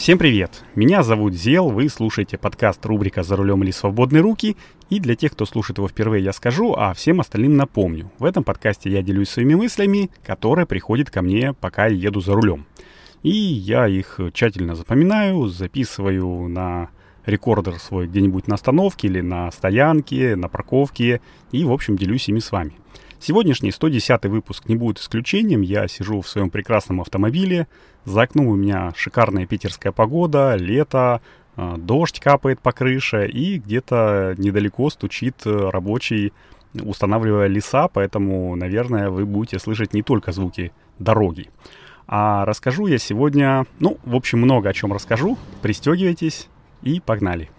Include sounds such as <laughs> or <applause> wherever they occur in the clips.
Всем привет! Меня зовут Зел, вы слушаете подкаст рубрика «За рулем или свободные руки». И для тех, кто слушает его впервые, я скажу, а всем остальным напомню. В этом подкасте я делюсь своими мыслями, которые приходят ко мне, пока я еду за рулем. И я их тщательно запоминаю, записываю на рекордер свой где-нибудь на остановке или на стоянке, на парковке, и, в общем, делюсь ими с вами. Сегодняшний 110 выпуск не будет исключением. Я сижу в своем прекрасном автомобиле. За окном у меня шикарная питерская погода, лето, а, дождь капает по крыше, и где-то недалеко стучит э, рабочий, устанавливая леса, поэтому, наверное, вы будете слышать не только звуки дороги. А расскажу я сегодня, ну, в общем, много о чем расскажу. Пристегивайтесь и погнали.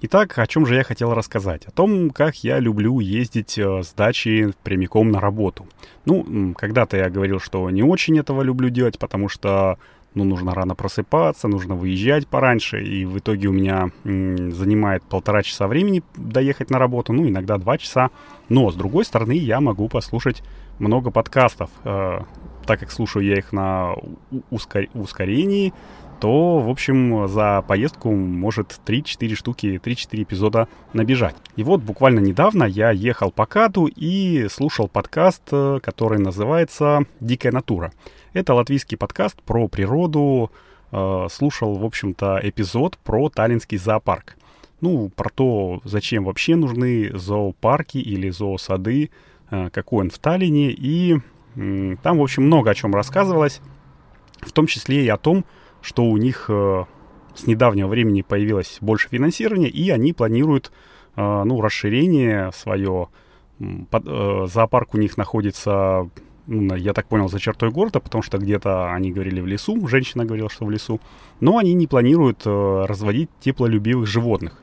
Итак, о чем же я хотел рассказать? О том, как я люблю ездить э, с дачи прямиком на работу. Ну, когда-то я говорил, что не очень этого люблю делать, потому что ну, нужно рано просыпаться, нужно выезжать пораньше, и в итоге у меня м, занимает полтора часа времени доехать на работу, ну, иногда два часа. Но, с другой стороны, я могу послушать много подкастов, э, так как слушаю я их на ускор- ускорении, то, в общем, за поездку может 3-4 штуки, 3-4 эпизода набежать. И вот буквально недавно я ехал по Каду и слушал подкаст, э, который называется «Дикая натура». Это латвийский подкаст про природу. Э, слушал, в общем-то, эпизод про Таллинский зоопарк. Ну, про то, зачем вообще нужны зоопарки или зоосады, э, какой он в Таллине. И там, в общем, много о чем рассказывалось, в том числе и о том, что у них э, с недавнего времени появилось больше финансирования, и они планируют э, ну, расширение свое. Э, зоопарк у них находится, ну, я так понял, за чертой города, потому что где-то они говорили в лесу, женщина говорила, что в лесу. Но они не планируют разводить теплолюбивых животных.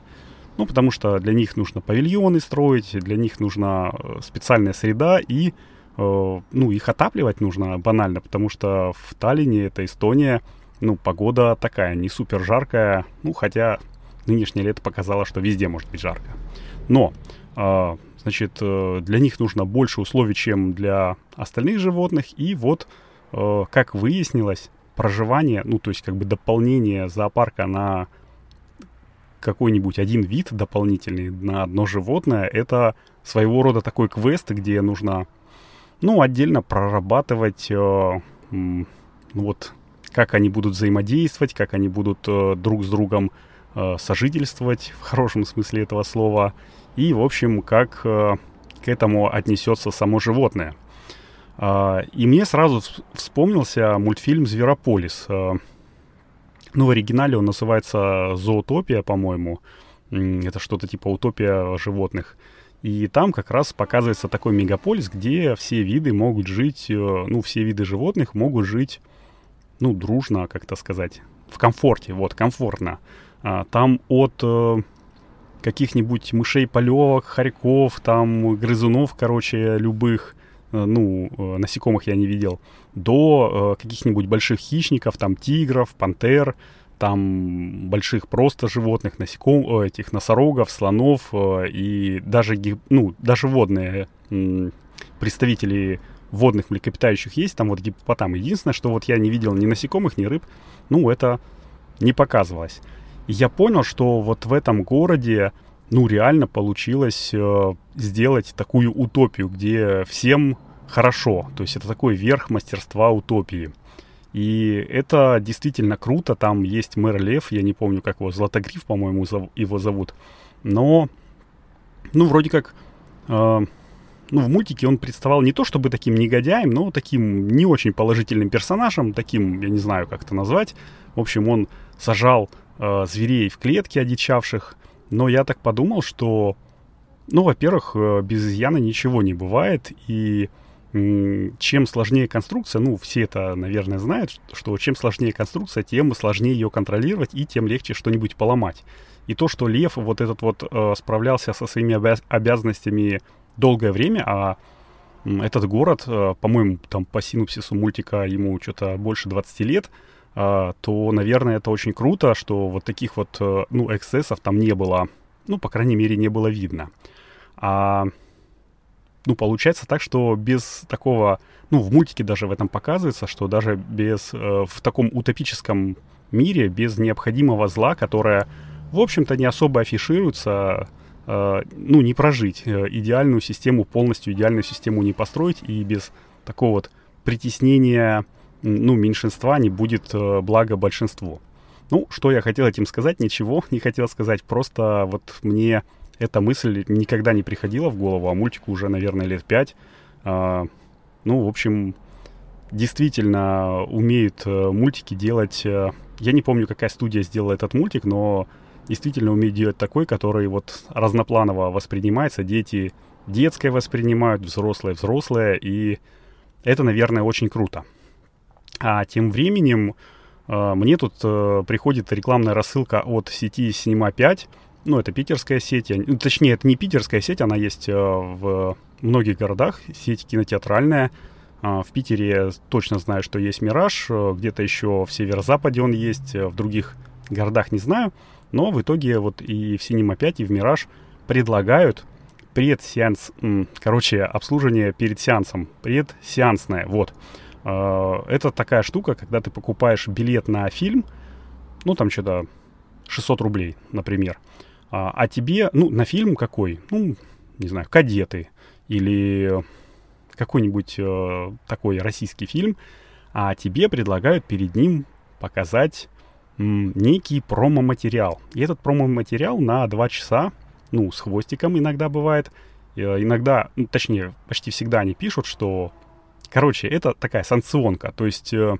Ну, потому что для них нужно павильоны строить, для них нужна специальная среда, и ну, их отапливать нужно банально, потому что в Таллине, это Эстония, ну, погода такая, не супер жаркая, ну, хотя нынешнее лето показало, что везде может быть жарко. Но, э, значит, э, для них нужно больше условий, чем для остальных животных, и вот, э, как выяснилось, проживание, ну, то есть как бы дополнение зоопарка на какой-нибудь один вид дополнительный на одно животное, это своего рода такой квест, где нужно, ну, отдельно прорабатывать, э, ну, вот, как они будут взаимодействовать, как они будут э, друг с другом э, сожительствовать в хорошем смысле этого слова, и, в общем, как э, к этому отнесется само животное. Э, и мне сразу вспомнился мультфильм «Зверополис». Э, ну, в оригинале он называется «Зоотопия», по-моему. Это что-то типа «Утопия животных». И там как раз показывается такой мегаполис, где все виды могут жить, э, ну, все виды животных могут жить ну, дружно, как это сказать, в комфорте, вот, комфортно. А, там от э, каких-нибудь мышей полевок, хорьков, там грызунов, короче, любых, э, ну, э, насекомых я не видел, до э, каких-нибудь больших хищников, там тигров, пантер, там больших просто животных, насеком, этих носорогов, слонов э, и даже, ну, даже водные э, представители водных млекопитающих есть, там вот гипопотам. Единственное, что вот я не видел ни насекомых, ни рыб, ну, это не показывалось. И я понял, что вот в этом городе, ну, реально получилось э, сделать такую утопию, где всем хорошо. То есть это такой верх мастерства утопии. И это действительно круто. Там есть мэр Лев, я не помню, как его, Златогриф, по-моему, его зовут. Но, ну, вроде как... Э, ну, в мультике он представал не то чтобы таким негодяем, но таким не очень положительным персонажем, таким, я не знаю, как это назвать. В общем, он сажал э, зверей в клетки одичавших, но я так подумал, что, ну, во-первых, э, без изъяна ничего не бывает, и э, чем сложнее конструкция, ну, все это, наверное, знают, что чем сложнее конструкция, тем сложнее ее контролировать, и тем легче что-нибудь поломать. И то, что Лев вот этот вот э, справлялся со своими обяз- обязанностями долгое время, а этот город, э, по-моему, там по синопсису мультика ему что-то больше 20 лет, а, то, наверное, это очень круто, что вот таких вот, э, ну, эксцессов там не было, ну, по крайней мере, не было видно. А ну, получается так, что без такого, ну, в мультике даже в этом показывается, что даже без, э, в таком утопическом мире, без необходимого зла, которое, в общем-то, не особо афишируется, ну, не прожить, э, идеальную систему, полностью идеальную систему не построить, и без такого вот притеснения, ну, меньшинства не будет э, блага большинству. Ну, что я хотел этим сказать? Ничего <laughs> не хотел сказать, просто вот мне эта мысль никогда не приходила в голову, а мультику уже, наверное, лет пять. А, ну, в общем, действительно умеют э, мультики делать... Э, я не помню, какая студия сделала этот мультик, но действительно умеют делать такой, который вот разнопланово воспринимается. Дети детское воспринимают, взрослые взрослые, и это, наверное, очень круто. А тем временем э, мне тут приходит рекламная рассылка от сети Cinema 5, ну, это питерская сеть, ну, точнее, это не питерская сеть, она есть э, в многих городах, сеть кинотеатральная. Э, в Питере точно знаю, что есть «Мираж», э, где-то еще в северо-западе он есть, в других городах не знаю, но в итоге вот и в «Синема 5», и в «Мираж» предлагают предсеанс, короче, обслуживание перед сеансом, предсеансное, вот. Это такая штука, когда ты покупаешь билет на фильм, ну, там что-то 600 рублей, например, а, а тебе, ну, на фильм какой? Ну, не знаю, «Кадеты» или какой-нибудь э, такой российский фильм, а тебе предлагают перед ним показать некий промо-материал. И этот промо-материал на 2 часа, ну, с хвостиком иногда бывает, э, иногда, ну, точнее, почти всегда они пишут, что, короче, это такая санкционка, то есть... Э,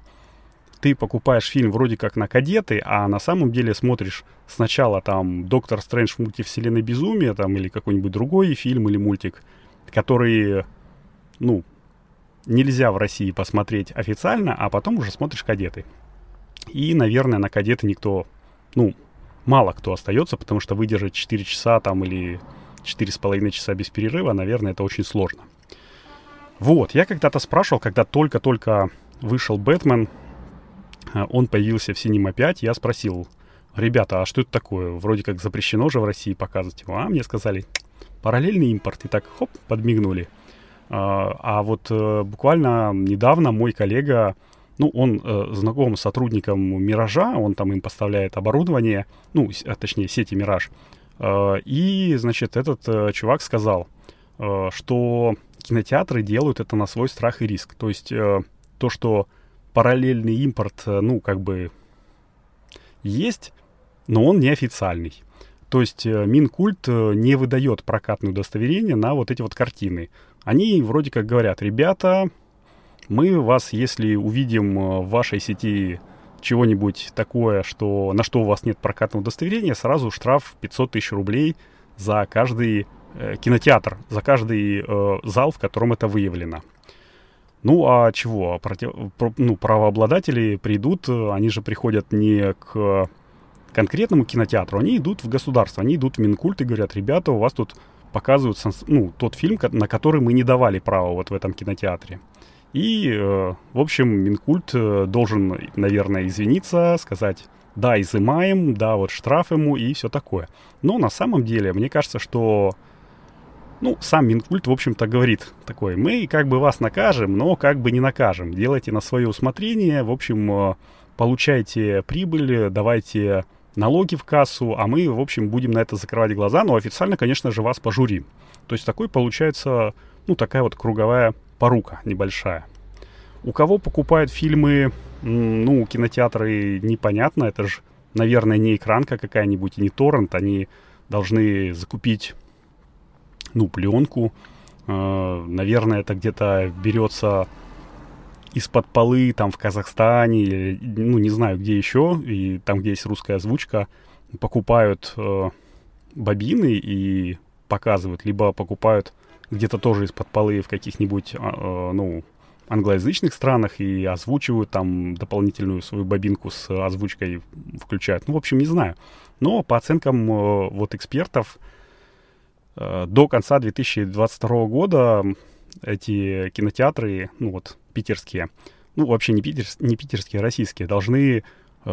ты покупаешь фильм вроде как на кадеты, а на самом деле смотришь сначала там «Доктор Стрэндж в мультивселенной безумия» там, или какой-нибудь другой фильм или мультик, который, ну, нельзя в России посмотреть официально, а потом уже смотришь «Кадеты». И, наверное, на «Кадеты» никто, ну, мало кто остается, потому что выдержать 4 часа там или 4,5 часа без перерыва, наверное, это очень сложно. Вот, я когда-то спрашивал, когда только-только вышел «Бэтмен», а, он появился в Cinema 5, я спросил, ребята, а что это такое? Вроде как запрещено же в России показывать его. А мне сказали, параллельный импорт. И так, хоп, подмигнули. А, а вот э, буквально недавно мой коллега, ну, он э, знаком с сотрудником Миража, он там им поставляет оборудование, ну, а, точнее, сети Мираж. Э, и, значит, этот э, чувак сказал, э, что кинотеатры делают это на свой страх и риск. То есть э, то, что параллельный импорт, э, ну, как бы есть, но он неофициальный. То есть э, Минкульт э, не выдает прокатное удостоверение на вот эти вот картины. Они вроде как говорят, ребята, мы вас, если увидим в вашей сети чего-нибудь такое, что, на что у вас нет прокатного удостоверения, сразу штраф 500 тысяч рублей за каждый э, кинотеатр, за каждый э, зал, в котором это выявлено. Ну, а чего? Против... Ну, правообладатели придут, они же приходят не к конкретному кинотеатру, они идут в государство, они идут в Минкульт и говорят, ребята, у вас тут показывают ну, тот фильм, на который мы не давали права вот в этом кинотеатре. И, э, в общем, Минкульт э, должен, наверное, извиниться, сказать, да, изымаем, да, вот штраф ему и все такое. Но на самом деле, мне кажется, что ну, сам Минкульт, в общем-то, говорит такой, мы как бы вас накажем, но как бы не накажем. Делайте на свое усмотрение, в общем, э, получайте прибыль, давайте налоги в кассу, а мы, в общем, будем на это закрывать глаза, но официально, конечно же, вас пожурим. То есть такой получается, ну, такая вот круговая порука небольшая. У кого покупают фильмы, ну, кинотеатры, непонятно, это же, наверное, не экранка какая-нибудь, и не торрент, они должны закупить ну, пленку. Э, наверное, это где-то берется из-под полы, там, в Казахстане, или, ну, не знаю, где еще, и там, где есть русская озвучка, покупают э, бобины и показывают, либо покупают где-то тоже из-под полы в каких-нибудь, э, э, ну, англоязычных странах и озвучивают там дополнительную свою бобинку с озвучкой включают. Ну, в общем, не знаю. Но по оценкам э, вот экспертов, Э, до конца 2022 года эти кинотеатры, ну вот, питерские, ну, вообще не, питер, не питерские, а российские, должны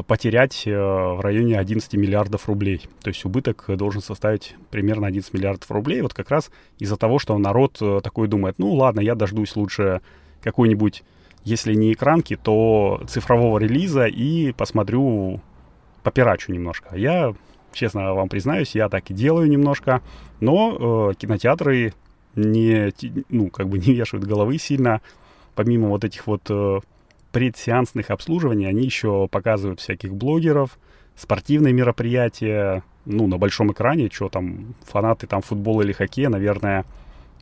потерять в районе 11 миллиардов рублей. То есть убыток должен составить примерно 11 миллиардов рублей. Вот как раз из-за того, что народ такой думает, ну ладно, я дождусь лучше какой-нибудь, если не экранки, то цифрового релиза и посмотрю, попирачу немножко. А я, честно вам признаюсь, я так и делаю немножко, но э, кинотеатры не, ну, как бы не вешают головы сильно. Помимо вот этих вот э, предсеансных обслуживаний, они еще показывают всяких блогеров, спортивные мероприятия, ну, на большом экране, что там, фанаты там футбола или хоккея, наверное,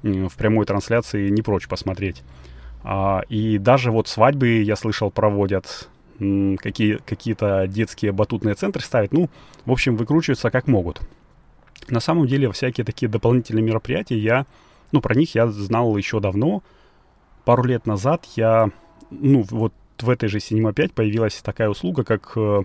в прямой трансляции не прочь посмотреть. А, и даже вот свадьбы, я слышал, проводят, какие, какие-то детские батутные центры ставят. Ну, в общем, выкручиваются как могут. На самом деле, всякие такие дополнительные мероприятия, я, ну, про них я знал еще давно. Пару лет назад я, ну, вот в этой же Cinema 5 появилась такая услуга, как, э,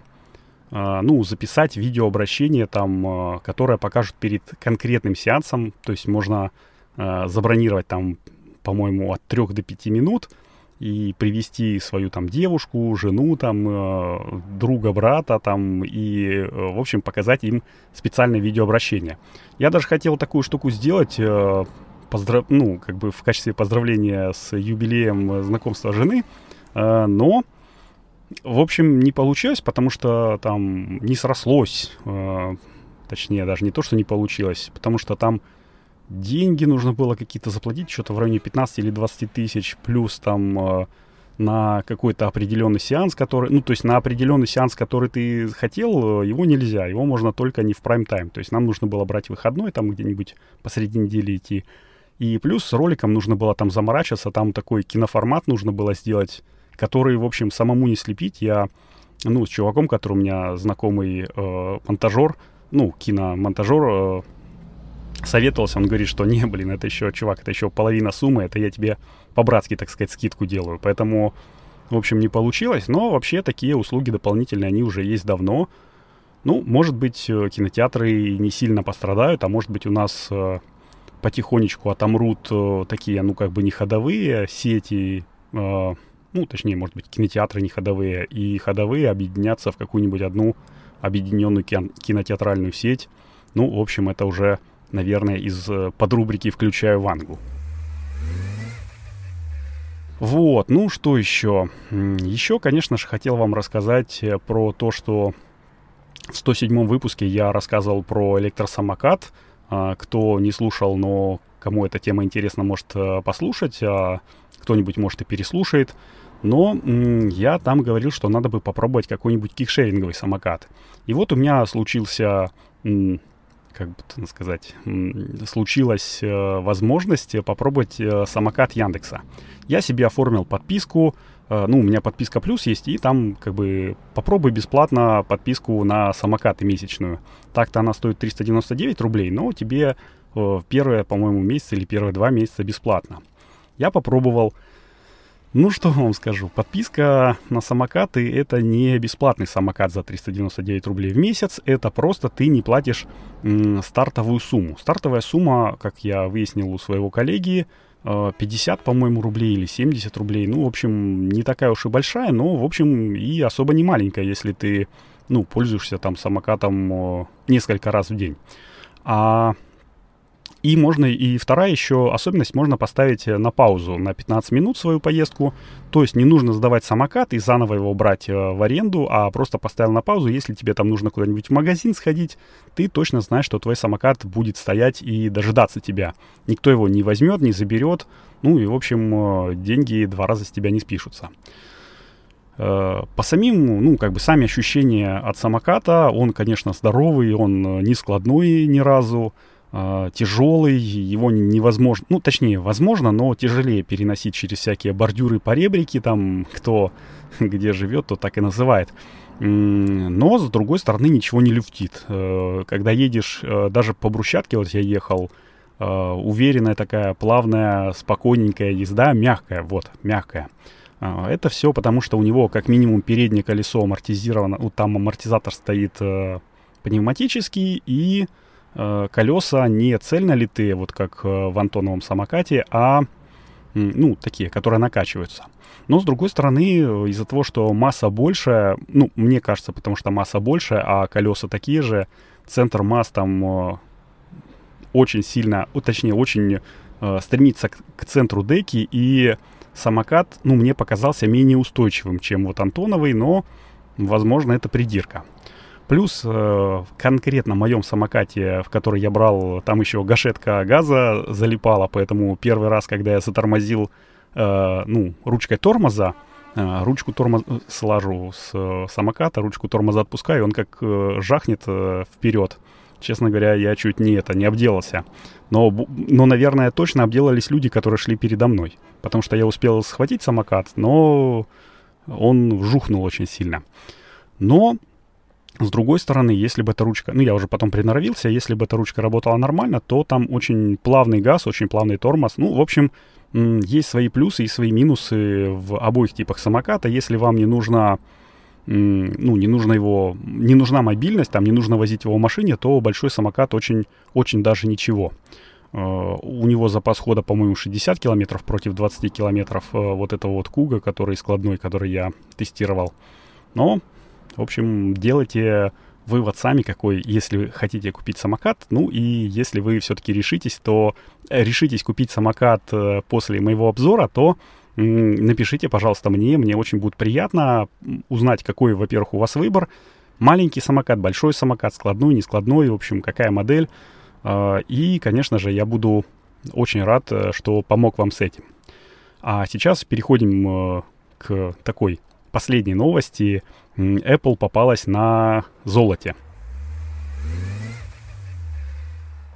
э, ну, записать видеообращение там, э, которое покажут перед конкретным сеансом. То есть можно э, забронировать там по-моему, от 3 до 5 минут и привести свою там девушку, жену, там, друга, брата, там, и, в общем, показать им специальное видеообращение. Я даже хотел такую штуку сделать, поздрав... ну, как бы в качестве поздравления с юбилеем знакомства жены, но, в общем, не получилось, потому что там не срослось, э, точнее, даже не то, что не получилось, потому что там деньги нужно было какие-то заплатить, что-то в районе 15 или 20 тысяч, плюс там э, на какой-то определенный сеанс, который, ну, то есть на определенный сеанс, который ты хотел, э, его нельзя, его можно только не в прайм-тайм, то есть нам нужно было брать выходной, там где-нибудь посреди недели идти, и плюс с роликом нужно было там заморачиваться, там такой киноформат нужно было сделать, который, в общем, самому не слепить, я, ну, с чуваком, который у меня знакомый э, монтажер, ну, киномонтажер, э, советовался, он говорит, что не, блин, это еще, чувак, это еще половина суммы, это я тебе по-братски, так сказать, скидку делаю. Поэтому, в общем, не получилось, но вообще такие услуги дополнительные, они уже есть давно. Ну, может быть, э, кинотеатры не сильно пострадают, а может быть, у нас э, потихонечку отомрут э, такие, ну, как бы не ходовые сети, э, ну, точнее, может быть, кинотеатры не ходовые, и ходовые объединятся в какую-нибудь одну объединенную кинотеатральную сеть. Ну, в общем, это уже наверное, из э, подрубрики «Включаю Вангу». Вот, ну что еще? Еще, конечно же, хотел вам рассказать э, про то, что в 107-м выпуске я рассказывал про электросамокат. А, кто не слушал, но кому эта тема интересна, может э, послушать, а кто-нибудь, может, и переслушает. Но я там говорил, что надо бы попробовать какой-нибудь кикшеринговый самокат. И вот у меня случился как бы это сказать, случилась э, возможность попробовать э, самокат Яндекса. Я себе оформил подписку, э, ну, у меня подписка плюс есть, и там как бы попробуй бесплатно подписку на самокаты месячную. Так-то она стоит 399 рублей, но тебе в первые, по-моему, месяц или первые два месяца бесплатно. Я попробовал, ну, что вам скажу. Подписка на самокаты — это не бесплатный самокат за 399 рублей в месяц. Это просто ты не платишь стартовую сумму. Стартовая сумма, как я выяснил у своего коллеги, 50, э, по-моему, рублей или 70 рублей. Ну, в общем, не такая уж и большая, но, в общем, и особо не маленькая, если ты, ну, пользуешься там самокатом э, несколько раз в день. А и можно, и вторая еще особенность, можно поставить э, на паузу на 15 минут свою поездку. То есть не нужно сдавать самокат и заново его брать э, в аренду, а просто поставил на паузу. Если тебе там нужно куда-нибудь в магазин сходить, ты точно знаешь, что твой самокат будет стоять и дожидаться тебя. Никто его не возьмет, не заберет. Ну и, в общем, э, деньги два раза с тебя не спишутся. По самим, ну, как бы сами ощущения от самоката, он, конечно, здоровый, он не складной ни разу. А, тяжелый, его невозможно, ну, точнее, возможно, но тяжелее переносить через всякие бордюры, поребрики, там, кто <laughs> где живет, то так и называет. Но, с другой стороны, ничего не люфтит. Э, когда едешь э, даже по брусчатке, вот я ехал, э, уверенная такая, плавная, спокойненькая езда, мягкая, вот, мягкая. Это все потому, что у него как минимум переднее колесо амортизировано, вот там амортизатор стоит пневматический, и Э, колеса не цельно литые, вот как э, в Антоновом самокате, а ну, такие, которые накачиваются. Но, с другой стороны, из-за того, что масса больше, ну, мне кажется, потому что масса больше, а колеса такие же, центр масс там э, очень сильно, точнее, очень э, стремится к, к центру деки, и самокат, ну, мне показался менее устойчивым, чем вот Антоновый, но, возможно, это придирка. Плюс э, конкретно в моем самокате, в который я брал, там еще гашетка газа залипала, поэтому первый раз, когда я затормозил, э, ну, ручкой тормоза, э, ручку тормоза слажу с э, самоката, ручку тормоза отпускаю, он как э, жахнет э, вперед. Честно говоря, я чуть не это, не обделался. Но, но, наверное, точно обделались люди, которые шли передо мной. Потому что я успел схватить самокат, но он вжухнул очень сильно. Но с другой стороны, если бы эта ручка, ну я уже потом приноровился, если бы эта ручка работала нормально, то там очень плавный газ, очень плавный тормоз. Ну, в общем, есть свои плюсы и свои минусы в обоих типах самоката. Если вам не нужно, ну, не нужно его, не нужна мобильность, там не нужно возить его в машине, то большой самокат очень, очень даже ничего. Э, у него запас хода, по-моему, 60 километров против 20 километров э, вот этого вот Куга, который складной, который я тестировал. Но в общем, делайте вывод сами какой, если вы хотите купить самокат. Ну и если вы все-таки решитесь, то э, решитесь купить самокат э, после моего обзора, то напишите, пожалуйста, мне. Мне очень будет приятно узнать, какой, во-первых, у вас выбор. Маленький самокат, большой самокат, складной, не складной, в общем, какая модель. Э, и, конечно же, я буду очень рад, что помог вам с этим. А сейчас переходим к такой последней новости. Apple попалась на золоте.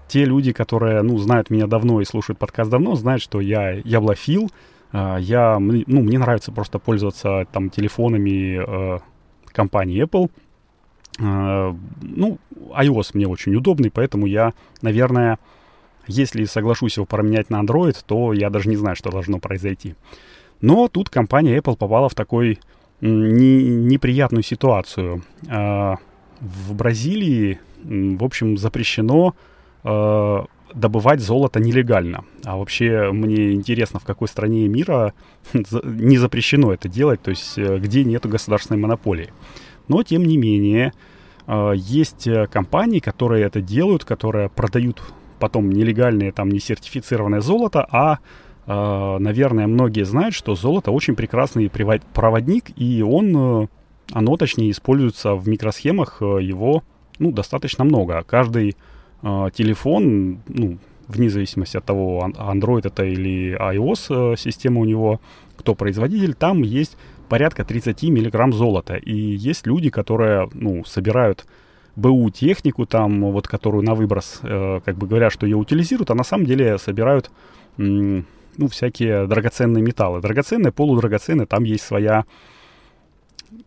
Те люди, которые, ну, знают меня давно и слушают подкаст давно, знают, что я яблофил. А, я, ну, мне нравится просто пользоваться там телефонами э, компании Apple. Э, ну, iOS мне очень удобный, поэтому я, наверное, если соглашусь его променять на Android, то я даже не знаю, что должно произойти. Но тут компания Apple попала в такой не, неприятную ситуацию. А, в Бразилии, в общем, запрещено а, добывать золото нелегально. А вообще мне интересно, в какой стране мира <laughs> не запрещено это делать, то есть э, где нет государственной монополии. Но, тем не менее, а, есть э, компании, которые это делают, которые продают потом нелегальное, там, не сертифицированное золото, а а, наверное, многие знают, что золото очень прекрасный проводник, и он, э, оно точнее используется в микросхемах, э, его ну, достаточно много. Каждый э, телефон, ну, вне зависимости от того, Android это или iOS система у него, кто производитель, там есть порядка 30 миллиграмм золота. И есть люди, которые, ну, собирают БУ технику там, вот, которую на выброс, э, как бы говорят, что ее утилизируют, а на самом деле собирают ну, всякие драгоценные металлы. Драгоценные, полудрагоценные, там есть своя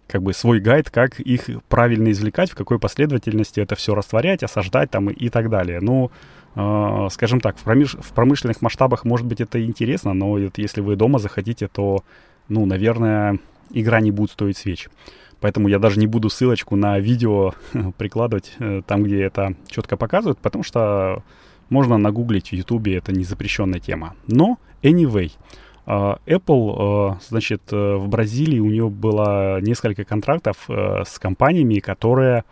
как бы свой гайд, как их правильно извлекать, в какой последовательности это все растворять, осаждать там и, и так далее. Ну, э, скажем так, в, промыш- в промышленных масштабах, может быть, это интересно, но вот если вы дома захотите, то, ну, наверное, игра не будет стоить свеч. Поэтому я даже не буду ссылочку на видео <laughs> прикладывать э, там, где это четко показывают, потому что можно нагуглить в YouTube, это не запрещенная тема. Но, anyway, а, Apple, а, значит, э, в Бразилии у нее было несколько контрактов э, с компаниями, которые,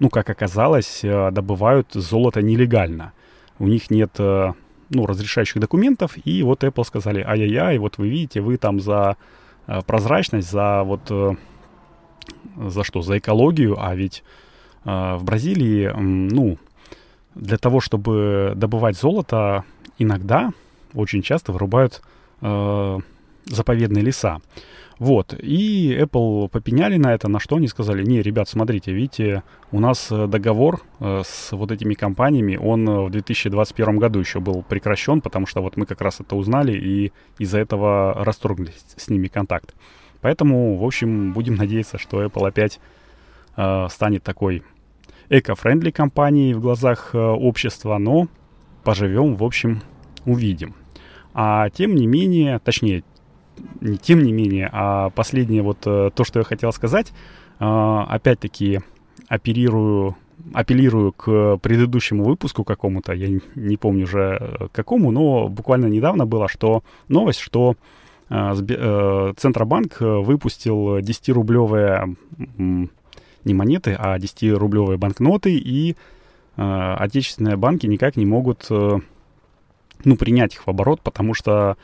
ну, как оказалось, э, добывают золото нелегально. У них нет, ну, разрешающих документов, и вот Apple сказали, ай-яй-яй, вот вы видите, вы там за прозрачность, за вот, за что, за экологию, а ведь в Бразилии, ну, для того, чтобы добывать золото, иногда, очень часто вырубают э, заповедные леса. Вот, и Apple попеняли на это, на что они сказали, не, ребят, смотрите, видите, у нас э, договор э, с вот этими компаниями, он э, в 2021 году еще был прекращен, потому что вот мы как раз это узнали и из-за этого расторгли с ними контакт. Поэтому, в общем, будем надеяться, что Apple опять э, станет такой эко-френдли компанией в глазах э, общества, но поживем, в общем, увидим. А тем не менее, точнее, не тем не менее, а последнее вот э, то, что я хотел сказать, э, опять-таки оперирую апеллирую к предыдущему выпуску какому-то, я не помню уже какому, но буквально недавно было, что новость, что Центробанк выпустил 10-рублевые не монеты, а 10-рублевые банкноты, и отечественные банки никак не могут ну, принять их в оборот, потому что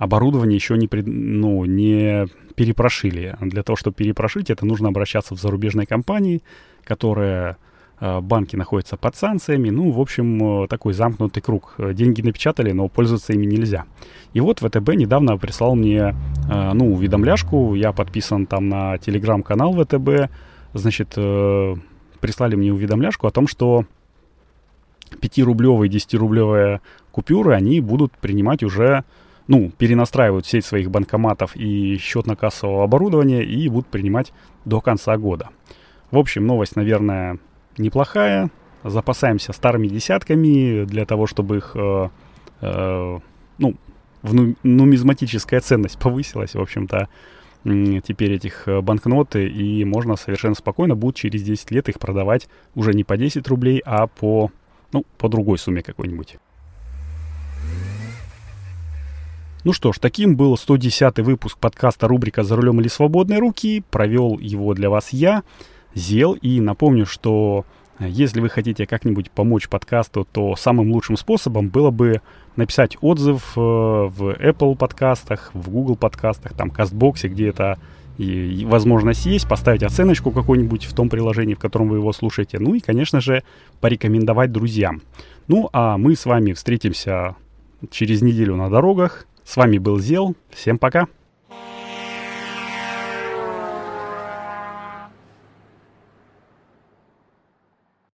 оборудование еще не, пред, ну, не перепрошили. Для того, чтобы перепрошить, это нужно обращаться в зарубежные компании, которые э, банки находятся под санкциями. Ну, в общем, э, такой замкнутый круг. Деньги напечатали, но пользоваться ими нельзя. И вот ВТБ недавно прислал мне, э, ну, уведомляшку. Я подписан там на телеграм-канал ВТБ. Значит, прислали мне уведомляшку о том, что 5-рублевые, 10-рублевые купюры они будут принимать уже ну, перенастраивают сеть своих банкоматов и счетно-кассового оборудования и будут принимать до конца года. В общем, новость, наверное, неплохая. Запасаемся старыми десятками для того, чтобы их, э, э, ну, в ну, нумизматическая ценность повысилась, в общем-то, теперь этих э, банкноты, и можно совершенно спокойно будет через 10 лет их продавать уже не по 10 рублей, а по, ну, по другой сумме какой-нибудь. Ну что ж, таким был 110 выпуск подкаста рубрика «За рулем или свободной руки». Провел его для вас я, Зел. И напомню, что если вы хотите как-нибудь помочь подкасту, то самым лучшим способом было бы написать отзыв э, в Apple подкастах, в Google подкастах, там, Кастбоксе, где это и возможность есть, поставить оценочку какую-нибудь в том приложении, в котором вы его слушаете. Ну и, конечно же, порекомендовать друзьям. Ну а мы с вами встретимся через неделю на дорогах. С вами был Зел. Всем пока.